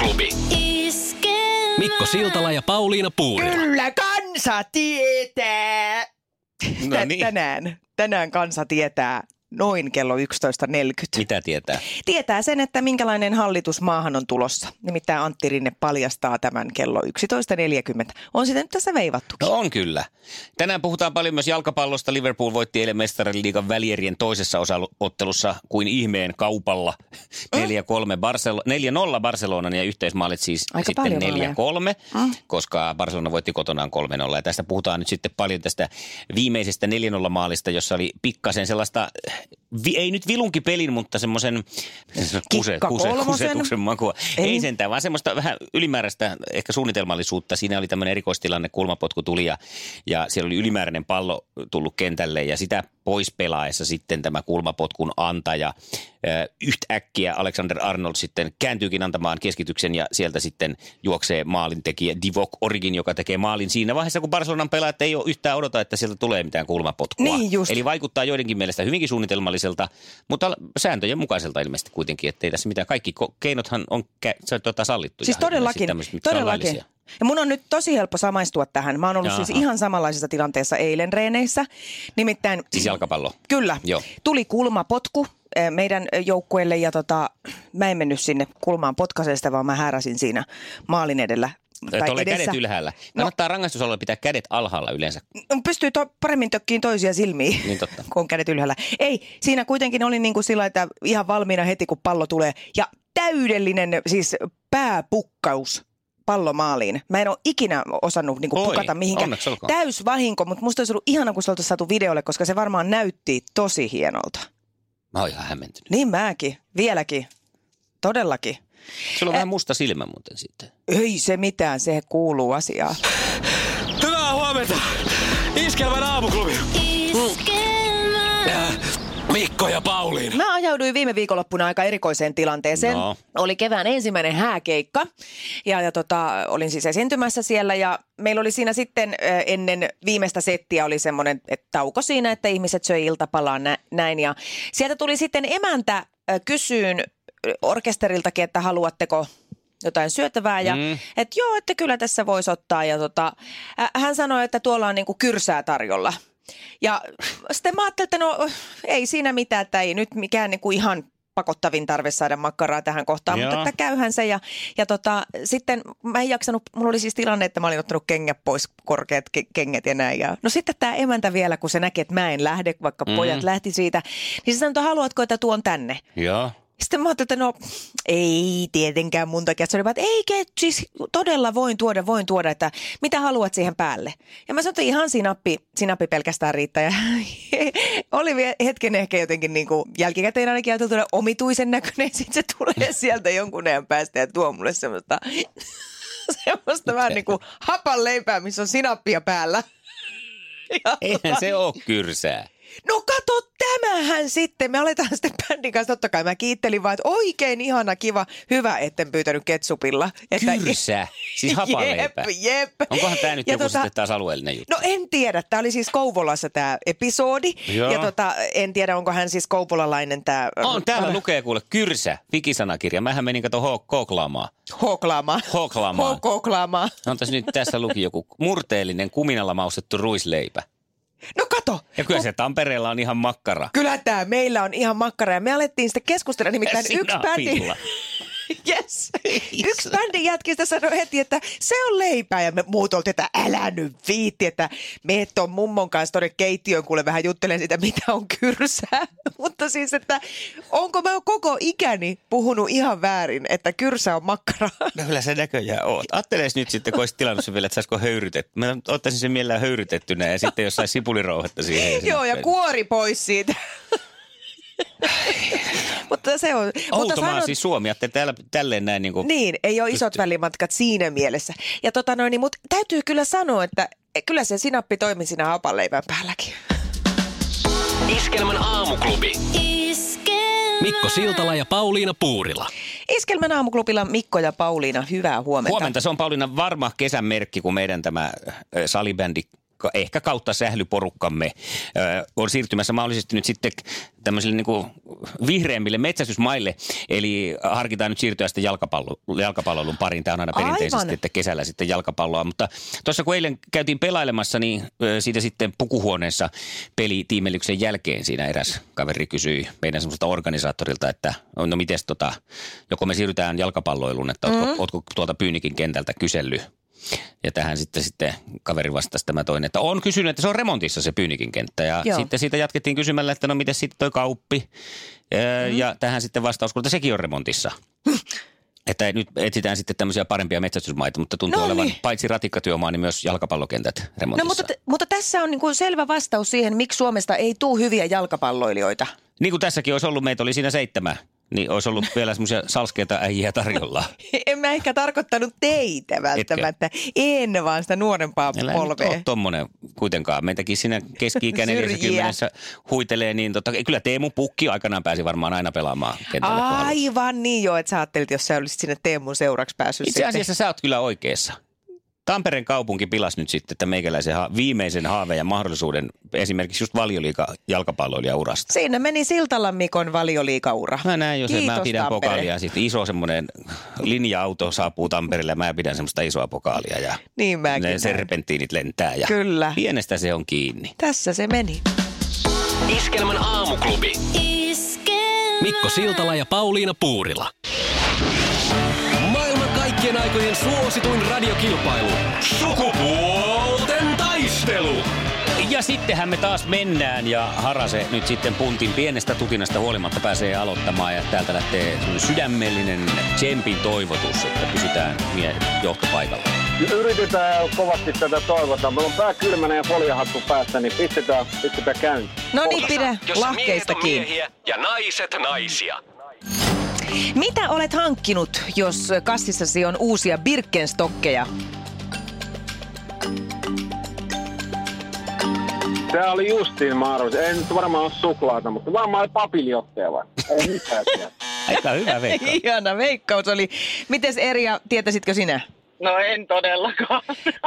Aamuklubi. Mikko Siltala ja Pauliina Puurila. Kyllä kansa tietää. No niin. Tänään, tänään kansa tietää noin kello 11.40. Mitä tietää? Tietää sen, että minkälainen hallitus maahan on tulossa. Nimittäin Antti Rinne paljastaa tämän kello 11.40. On sitä nyt tässä veivattukin. No on kyllä. Tänään puhutaan paljon myös jalkapallosta. Liverpool voitti eilen mestariliigan välierien toisessa osaottelussa kuin ihmeen kaupalla. 4-3 Barcelo- 4-0 Barcelonan ja yhteismaalit siis Aika sitten paljon maaleja. 4-3, Mm. koska Barcelona voitti kotonaan 3-0. Ja tästä puhutaan nyt sitten paljon tästä viimeisestä 4-0 maalista, jossa oli pikkasen sellaista, vi, ei nyt vilunkipelin, mutta semmoisen kuse, kuse, kusetuksen makua. Ei. Ei sentään, vaan semmoista vähän ylimääräistä ehkä suunnitelmallisuutta. Siinä oli tämmöinen erikoistilanne, kulmapotku tuli ja, ja siellä oli ylimääräinen pallo tullut kentälle ja sitä pois pelaessa sitten tämä kulmapotkun antaja yhtäkkiä Alexander Arnold sitten kääntyykin antamaan keskityksen ja sieltä sitten juoksee maalintekijä Divok Origin, joka tekee maalin siinä vaiheessa, kun Barcelonan pelaajat ei ole yhtään odota, että sieltä tulee mitään kulmapotkua. Niin just. Eli vaikuttaa joidenkin mielestä hyvinkin suunnitelmalliselta, mutta sääntöjen mukaiselta ilmeisesti kuitenkin, että ei tässä mitään. Kaikki keinothan on kä- tota sallittu. Siis todellakin, todellakin. Ja mun on nyt tosi helppo samaistua tähän. Mä oon ollut Jaha. siis ihan samanlaisessa tilanteessa eilen reeneissä. Nimittäin... Siis jalkapallo. Kyllä. Joo. Tuli kulmapotku meidän joukkueelle ja tota, mä en mennyt sinne kulmaan potkaisesta, vaan mä hääräsin siinä maalin edellä. Tuolle kädet ylhäällä. Kannattaa no. rangaistusalalla pitää kädet alhaalla yleensä. Pystyy to, paremmin tökkiin toisia silmiin, Niin totta. kun on kädet ylhäällä. Ei, siinä kuitenkin oli niin kuin sillä, että ihan valmiina heti, kun pallo tulee. Ja täydellinen siis pääpukkaus pallomaaliin. Mä en ole ikinä osannut niin kuin Oi, pukata mihinkään. Täys vahinko, mutta musta olisi ollut ihana, kun se oltaisiin saatu videolle, koska se varmaan näytti tosi hienolta. Mä oon ihan hämmentynyt. Niin mäkin, vieläkin. Todellakin. Sulla on vähän musta silmä muuten sitten. Ei se mitään, se kuuluu asiaan. Hyvää huomenta! Iskelmän aamuklubi! Mikko ja Pauliina. Mä ajauduin viime viikonloppuna aika erikoiseen tilanteeseen. No. Oli kevään ensimmäinen hääkeikka ja, ja tota, olin siis esiintymässä siellä ja meillä oli siinä sitten ennen viimeistä settiä oli semmoinen että tauko siinä, että ihmiset söi iltapalaa nä, näin ja sieltä tuli sitten emäntä kysyyn orkesteriltakin, että haluatteko jotain syötävää ja Mm. että joo, että kyllä tässä voisi ottaa ja tota, hän sanoi, että tuolla on niinku kyrsää tarjolla. Ja sitten mä ajattelin, että no ei siinä mitään, että ei nyt mikään niinku ihan pakottavin tarve saada makkaraa tähän kohtaan, Joo. mutta että käyhän se. Ja, ja tota, sitten mä en jaksanut, mulla oli siis tilanne, että mä olin ottanut kengät pois, korkeat ke- kengät ja näin. Ja, no sitten tämä emäntä vielä, kun se näki, että mä en lähde, vaikka Mhm. pojat lähti siitä, niin se sanoi, että haluatko, että tuon tänne? Joo. Sitten mä ajattelin, että no ei tietenkään mun takia. Se oli vaan, että ei, siis todella voin tuoda, voin tuoda, että mitä haluat siihen päälle. Ja mä sanoin, että ihan sinappi, sinappi pelkästään riittää. Ja oli hetken ehkä jotenkin niin kuin jälkikäteen ainakin ajateltu omituisen näköinen. Sitten se tulee sieltä jonkun ajan päästä ja tuo mulle semmoista, semmoista vähän niin kuin hapan leipää, missä on sinappia päällä. Eihän se ole kyrsää. No kato tämähän sitten. Me aletaan sitten bändin kanssa. Totta kai mä kiittelin vaan, että oikein ihana, kiva, hyvä, etten pyytänyt ketsupilla. Että Kyrsä. Siis hapaleipä. Jep, jep. Onkohan tämä nyt Ja joku tota- sitten taas alueellinen juttu? No en tiedä. Tämä oli siis Kouvolassa tämä episodi. Joo. Ja tota, en tiedä, onko hän siis kouvolalainen tämä... On, täällä lukee kuule kyrsä, wikisanakirja. Mähän menin kato ho- koklaamaan. Hoklaamaan. Hoklaamaan. Hoklaamaan. On tässä nyt tässä luki joku murteellinen kuminalla maustettu ruisleipä. No kato. Ja kyllä se Tampereella on ihan makkara. Kyllä tämä meillä on ihan makkara. Ja me alettiin sitten keskustella. Nimittäin yksi bändi... Yes. Yksi bändin jätkistä sanoi heti, että se on leipää ja me muut oltiin, että älä nyt viitti, että me on mummon kanssa tuonne keittiöön, kuule vähän juttelen sitä, mitä on kyrsää. Mutta siis, että onko mä koko ikäni puhunut ihan väärin, että kyrsä on makkara? No kyllä se näköjään oot. Aatteles nyt sitten, kun olisit tilannut sen vielä, että saisiko höyrytetty. Mä ottaisin sen mielellään höyrytettynä ja sitten jos saisi sipulirouhetta siihen. Joo, ja kuori pois siitä. Mutta se on... mutta Outomaa sanot- siis Suomi, että täällä tälleen näin niin kuin... Niin, ei ole isot välimatkat siinä mielessä. Ja tota noin, niin, mutta täytyy kyllä sanoa, että kyllä se sinappi toimi siinä hapanleivän päälläkin. Iskelmän aamuklubi. Mikko Siltala ja Pauliina Puurila. Iskelmän aamuklubilla Mikko ja Pauliina, hyvää huomenta. Huomenta, se on Pauliina varma kesän merkki, kun meidän tämä salibändi ehkä kautta sählyporukkamme on siirtymässä mahdollisesti nyt sitten tämmöisille niin kuin vihreämmille metsästysmaille. Eli harkitaan nyt siirtyä sitten jalkapallo, jalkapallon pariin. Tämä on aina perinteisesti, Aivan. että kesällä sitten jalkapalloa. Mutta tuossa kun eilen käytiin pelailemassa, niin siitä sitten pukuhuoneessa pelitiimellyksen jälkeen siinä eräs kaveri kysyi meidän semmoista organisaattorilta, että no mites tota, joko me siirrytään jalkapalloiluun, että ootko, mm. ootko tuolta Pyynikin kentältä kysellyt ja tähän sitten, sitten kaveri vastasi tämä toinen, että on kysynyt, että se on remontissa se Pyynikin kenttä. Ja Joo. sitten siitä jatkettiin kysymällä, että no miten sitten toi kauppi. Mm. Ja tähän sitten vastaus, että sekin on remontissa. että nyt etsitään sitten tämmöisiä parempia metsästysmaita, mutta tuntuu No olevan niin. paitsi ratikkatyömaa, niin myös jalkapallokentät remontissa. No mutta, t- mutta tässä on niin kuin selvä vastaus siihen, miksi Suomesta ei tule hyviä jalkapalloilijoita. Niin kuin tässäkin olisi ollut, meitä oli siinä seitsemän, niin olisi ollut vielä semmoisia salskeita äijiä tarjolla. En mä ehkä tarkoittanut teitä välttämättä. En vaan sitä nuorempaa Älä polvea. ole tommonen kuitenkaan. Meitäkin siinä keski-ikä Syrjiä. 40 huitelee, niin totta, kyllä Teemu Pukki aikanaan pääsi varmaan aina pelaamaan halusi. Aivan niin jo, että sä ajattelit, jos sä olisit sinne Teemun seuraksi päässyt Itse asiassa sä oot kyllä oikeassa. Tampereen kaupunki pilasi nyt sitten että meikäläisen ha- viimeisen haaveen ja mahdollisuuden esimerkiksi just valioliiga jalkapalloilija urasta. Siinä meni Siltalan Mikon valioliikaura. Mä näin jo sen, mä pidän Tampere. pokaalia. Sitten iso semmoinen linja-auto saapuu Tampereelle ja mä pidän semmoista isoa pokaalia. Ja Niin mäkin ne näin. serpenttiinit lentää ja Kyllä. pienestä se on kiinni. Tässä se meni. Iskelmän aamuklubi. Mikko Siltala ja Pauliina Puurila. Kaikkien aikojen suosituin radiokilpailu. Sukupuolten taistelu. Ja sittenhän me taas mennään ja Harase nyt sitten puntin pienestä tutinasta huolimatta pääsee aloittamaan ja täältä lähtee sydämellinen tsempin toivotus, että pysytään mie- johtopaikalla. Yritetään kovasti tätä toivota. Meillä on pää kylmänä ja foliohattu päässä, niin pistetään, pistetään käyntiin. No niin, pidä lahkeista miehet kiinni. ja naiset naisia. Mitä olet hankkinut, jos kassissasi on uusia Birkenstokkeja? Se oli justiin arvasin. Ei nyt varmaan ole suklaata, mutta varmaan papiljotteja vai? Ei mitään. Aika hyvä veikka. Ihana veikkaus oli. Mites Erja, tietäisitkö sinä? No en todellakaan.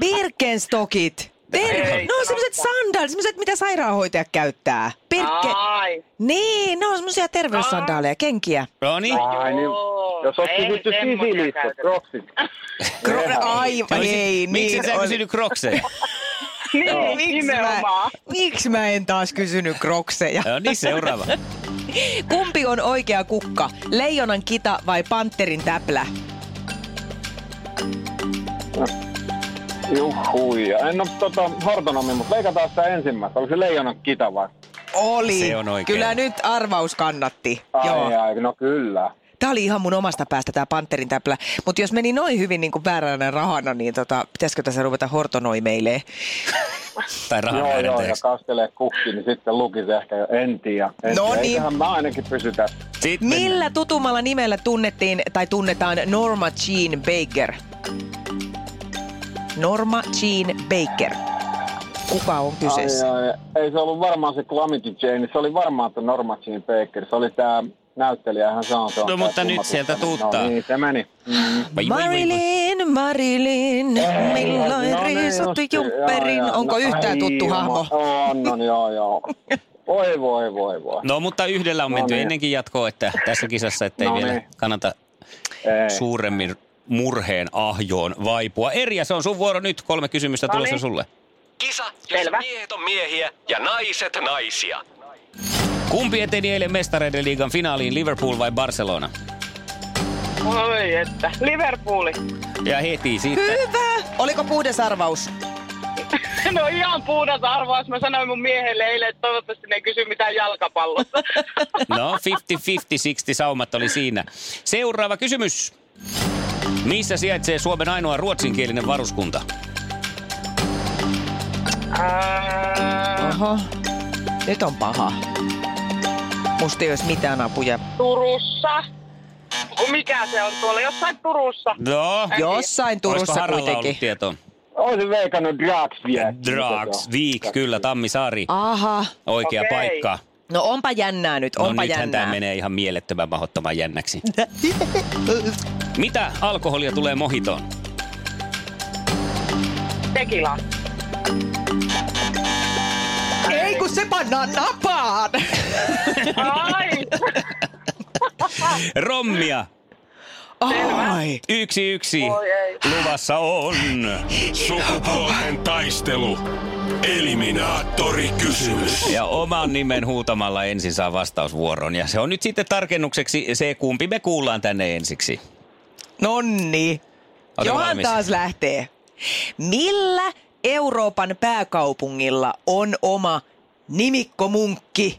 Birkenstockit. Terve. Ei No semmoiset sandaalit, semmoiset mitä sairaanhoitajat käyttää. Birke... Ai. Niin, ne on semmoisia terveyssandaaleja, kenkiä. No niin. Ai niin, Joo, jos oot kysytty käytetä. kroksit. Kro- Aivan, ei, Miksi niin sä oli. kysynyt krokseja? Niin, Miksi mä, miksi mä en taas kysynyt krokseja? No niin, seuraava. Kumpi on oikea kukka? Leijonan kita vai panterin täplä? Juhuja. En ole tota, hortonomi, mutta leikataan sitä ensimmäistä. Oli se leijonan kita vai? Oli. Se on oikein. Kyllä nyt arvaus kannatti. Ai, Joo. ai, no kyllä. Tämä oli ihan mun omasta päästä tämä panterin täplä. Mutta jos meni noin hyvin niin kuin vääränä rahana, niin tota, pitäisikö tässä ruveta hortonoimeilee? Tai rahan Joo, joo, ja kastelee kukki, niin sitten lukisi ehkä jo en tiedä. En No tiedä. niin. Eiköhän mä ainakin pysy tässä. Sitten Millä tutumalla nimellä tunnettiin tai tunnetaan Norma Jean Baker? Norma Jean Baker. Kuka on kyseessä? Ai, ai, ei se ollut varmaan se Calamity Jane, se oli varmaan että Norma Jean Baker. Se oli tää näyttelijä, hän sanoi. se on No, mutta nyt sieltä tuuttaa. No niin, se meni. Mm. Marilyn, Marilyn, milloin No niin, riisuttu just- jumpperin? joo, joo. Onko No, yhtään ai tuttu jumala. hahmo? On, on, joo, joo. Voi, voi, voi, voi. No mutta yhdellä on No menty niin. ennenkin jatkoon, että tässä kisassa, että ei No vielä niin. kannata Ei. suuremmin murheen ahjoon vaipua. Erja, se on sun vuoro nyt. Kolme kysymystä No tulossa niin. sulle. Kisa, jossa Selvä. miehet on miehiä ja naiset naisia. Kumpi eteni eilen mestareiden liigan finaaliin, Liverpool vai Barcelona? Oi että. Liverpooli. Ja heti siitä. Hyvä! Oliko puhdas arvaus? No ihan puhdas arvaus. Mä sanoin mun miehelle eilen, että toivottavasti ne ei kysy mitään jalkapallosta. No, 50-50, 60 saumat oli siinä. Seuraava kysymys. Missä sijaitsee Suomen ainoa ruotsinkielinen varuskunta? Oho, nyt on paha. Musta ei olisi mitään apuja. Turussa. Mikä se on tuolla? Jossain Turussa. No, Jossain Turussa kuitenkin. ollut tietoa? Olisin veikannut Dragsviek. Drags, Viik, kyllä, Tammisaari. Aha. Oikea Okei. paikka. No onpa jännää nyt, No onpa nythän jännää. tämä menee ihan mielettömän mahdottoman jännäksi. Mitä alkoholia tulee mohitoon? Tekila. Ei kun se pannaan napaan! Ai! Rommia. Ai. Yksi yksi. Oi ei. Luvassa on. Sukupuolten taistelu. Eliminaattori kysymys. Ja oman nimen huutamalla ensin saa vastausvuoron. Ja se on nyt sitten tarkennukseksi se, kumpi me kuullaan tänne ensiksi. Nonni. Ootko Johan valmis? taas lähtee. Millä Euroopan pääkaupungilla on oma nimikkomunkki?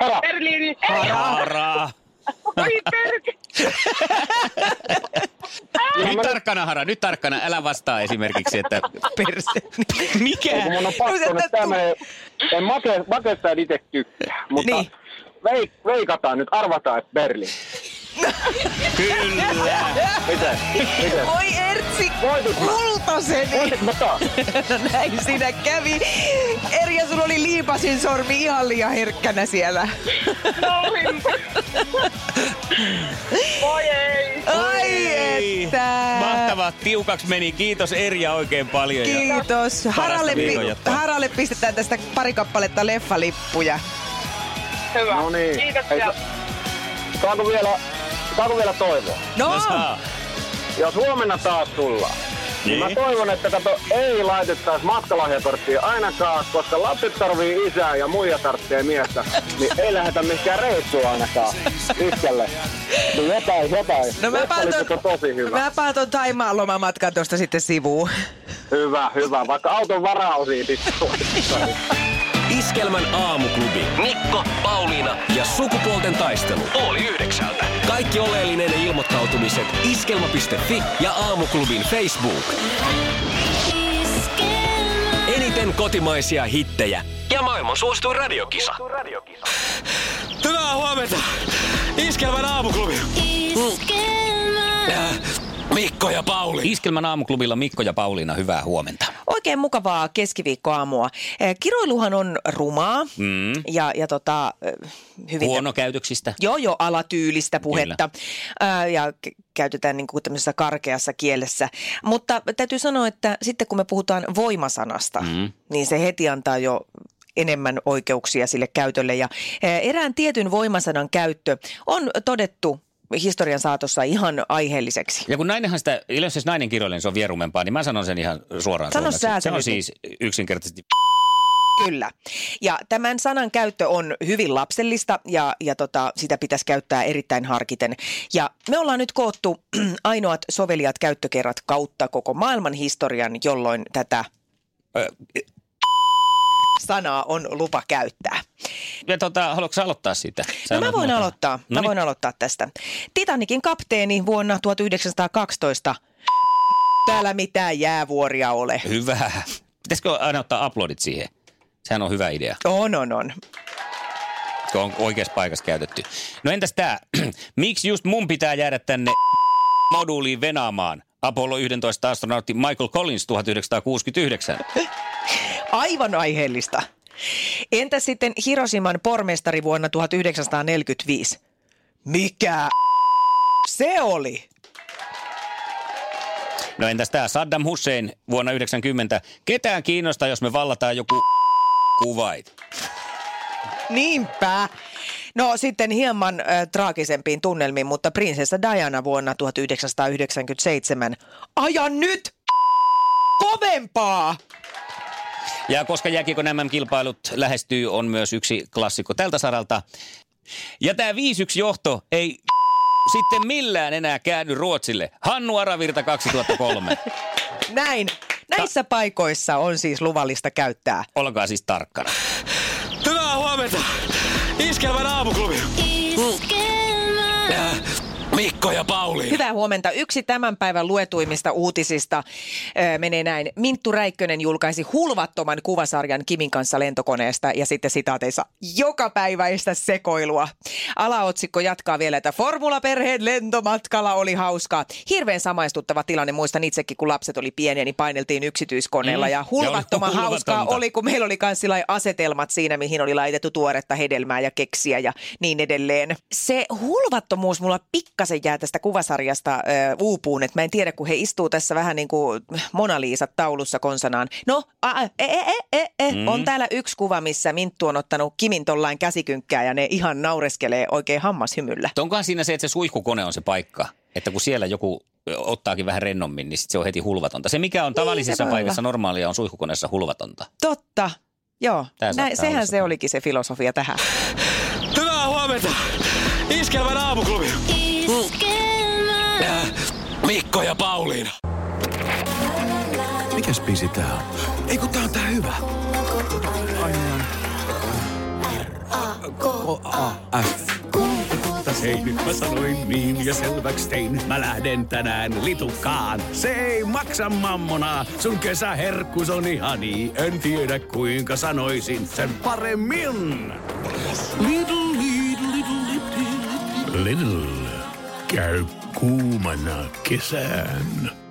Hara, Berliini. Hara. Oi perke. Nyt tarkkana, Hara, nyt tarkkana. Älä vastaa esimerkiksi, että Perse. mikä? kun mun on No pakko se nyt täytyy- tämmönen, en make, makeista en itse tykkää, mutta Niin. veik, veikataan nyt, arvataan, että Berliin. Kyllä. Miten? Miten? Oi Ertsi, kultaseni. Voitit mä taas? No näin siinä kävi. Erja, sulla oli liipasin sormi ihan liian herkkänä siellä. Olin. Voi ei. Ai että. Mahtavaa, tiukaksi meni. Kiitos Erja oikein paljon. Ja Kiitos. Haralle, pi-. Haralle pistetään tästä pari kappaletta leffalippuja. Hyvä. No niin. Kiitoksia. Ei, saako vielä, saako vielä toivoa? No, no saa. Jos huomenna taas tullaan, niin mä Niin. toivon, että kato, ei laitettaisi matkalahjakorttia ainakaan, koska lapset tarvii isää ja muija tarvitsee miestä, niin ei lähdetä mihinkään reissuun ainakaan iskälle. Niin jotain, jotain. no mä paan tosi hyvä. mä ton Taimaan lomamatkan tuosta sitten sivuun. Hyvä, hyvä. Vaikka auton varaosia tipsuu. Iskelmän aamuklubi. Mikko, Pauliina ja sukupuolten taistelu. Oli yhdeksältä. Kaikki oleellinen ilmoittautumiset iskelma.fi ja aamuklubin Facebook. Eniten kotimaisia hittejä ja maailman suosituin radiokisa. Hyvää huomenta. Iskelmän aamuklubi. Äh, Mikko ja Pauli. Iskelmän aamuklubilla Mikko ja Pauliina, hyvää huomenta. Oikein mukavaa keskiviikkoaamua. Eh, Kiroiluhan on rumaa Mm. ja, ja tota, eh, hyvin... Huonokäytöksistä. Joo, joo, alatyylistä puhetta Ää, ja k- käytetään niin kuin tämmöisessä karkeassa kielessä. Mutta täytyy sanoa, että sitten kun me puhutaan voimasanasta, Mm. niin se heti antaa jo enemmän oikeuksia sille käytölle. Ja ää, erään tietyn voimasanan käyttö on todettu historian saatossa ihan aiheelliseksi. Ja kun nainenhan sitä, yleensä jos nainen kirjoilee, niin se on vierumempaa, niin mä sanon sen ihan suoraan Sano suomeksi. sä Se on siis yksinkertaisesti Kyllä. Ja tämän sanan käyttö on hyvin lapsellista ja, ja tota, sitä pitäisi käyttää erittäin harkiten. Ja me ollaan nyt koottu ainoat soveliat käyttökerrat kautta koko maailman historian, jolloin tätä sanaa on lupa käyttää. Ja tota, haluatko aloittaa siitä? Sä No mä voin muuta. aloittaa. Mä Noniin. voin aloittaa tästä. Titanikin kapteeni vuonna 1912. Täällä mitään jäävuoria ole. Hyvä. Pitäisikö aina ottaa aplodit siihen? Sehän on hyvä idea, On, on, on. kun on oikeassa paikassa käytetty. No entäs tää? Miksi just mun pitää jäädä tänne moduuliin venaamaan? Apollo 11 astronautti Michael Collins 1969. Aivan aiheellista. Entä sitten Hiroshiman pormestari vuonna 1945? Mikä se oli? No entäs tää Saddam Hussein vuonna 90? Ketään kiinnostaa, jos me vallataan joku kuvait. Niinpä. No sitten hieman äh, traagisempiin tunnelmiin, mutta prinsessa Diana vuonna 1997. Aja nyt kovempaa! Ja koska jääkiekon MM-kilpailut lähestyy, on myös yksi klassikko tältä saralta. Ja tämä 5-1 johto ei sitten millään enää käänny Ruotsille. Hannu Aravirta 2003. Näin. Näissä paikoissa on siis luvallista käyttää. Olkaa siis tarkkana. Hyvää huomenta. Iskelmän aamuklubi. Mikko ja Pauliina. Hyvää huomenta. Yksi tämän päivän luetuimmista uutisista ö, menee näin. Minttu Räikkönen julkaisi hulvattoman kuvasarjan Kimin kanssa lentokoneesta ja sitten sitaateissa joka päiväistä sekoilua. Alaotsikko jatkaa vielä, että formulaperheen lentomatkalla oli hauskaa. Hirveän samaistuttava tilanne. Muistan itsekin, kun lapset oli pieniä, niin paineltiin yksityiskoneella. Mm. Ja hulvattoman Ja hauskaa oli, kun meillä oli myös asetelmat siinä, mihin oli laitettu tuoretta hedelmää ja keksiä ja niin edelleen. Se hulvattomuus mulla pikkasen jää tästä kuvasarjasta ö, uupuun, että mä en tiedä, kun he istuu tässä vähän niin kuin Mona Liisa taulussa konsanaan. No, a, a, e, e, e, e, mm. on täällä yksi kuva, missä Minttu on ottanut Kimin tollain käsikynkkää ja ne ihan naureskelee oikein hammashymyllä. Onkohan siinä se, että se suihkukone on se paikka? Että kun siellä joku ottaakin vähän rennommin, niin sit se on heti hulvatonta. Se, mikä on tavallisessa olla. paikassa normaalia, on suihkukoneessa hulvatonta. Totta. Joo, Tää Näin, sehän olla se se. olikin se filosofia tähän. Hyvää huomenta. Iskelmän aamuklubi. Mikko ja Pauliina. Mikäs biisi tää on? Ei kun tää on tää hyvä. F. Hei, nyt mä sanoin niin ja selväks tein. Mä lähden tänään litukaan. Se ei maksa mammona. Sun kesäherkkus on ihani. En tiedä kuinka sanoisin sen paremmin. Little, little, little, little. Lidl käy kuumana kesään.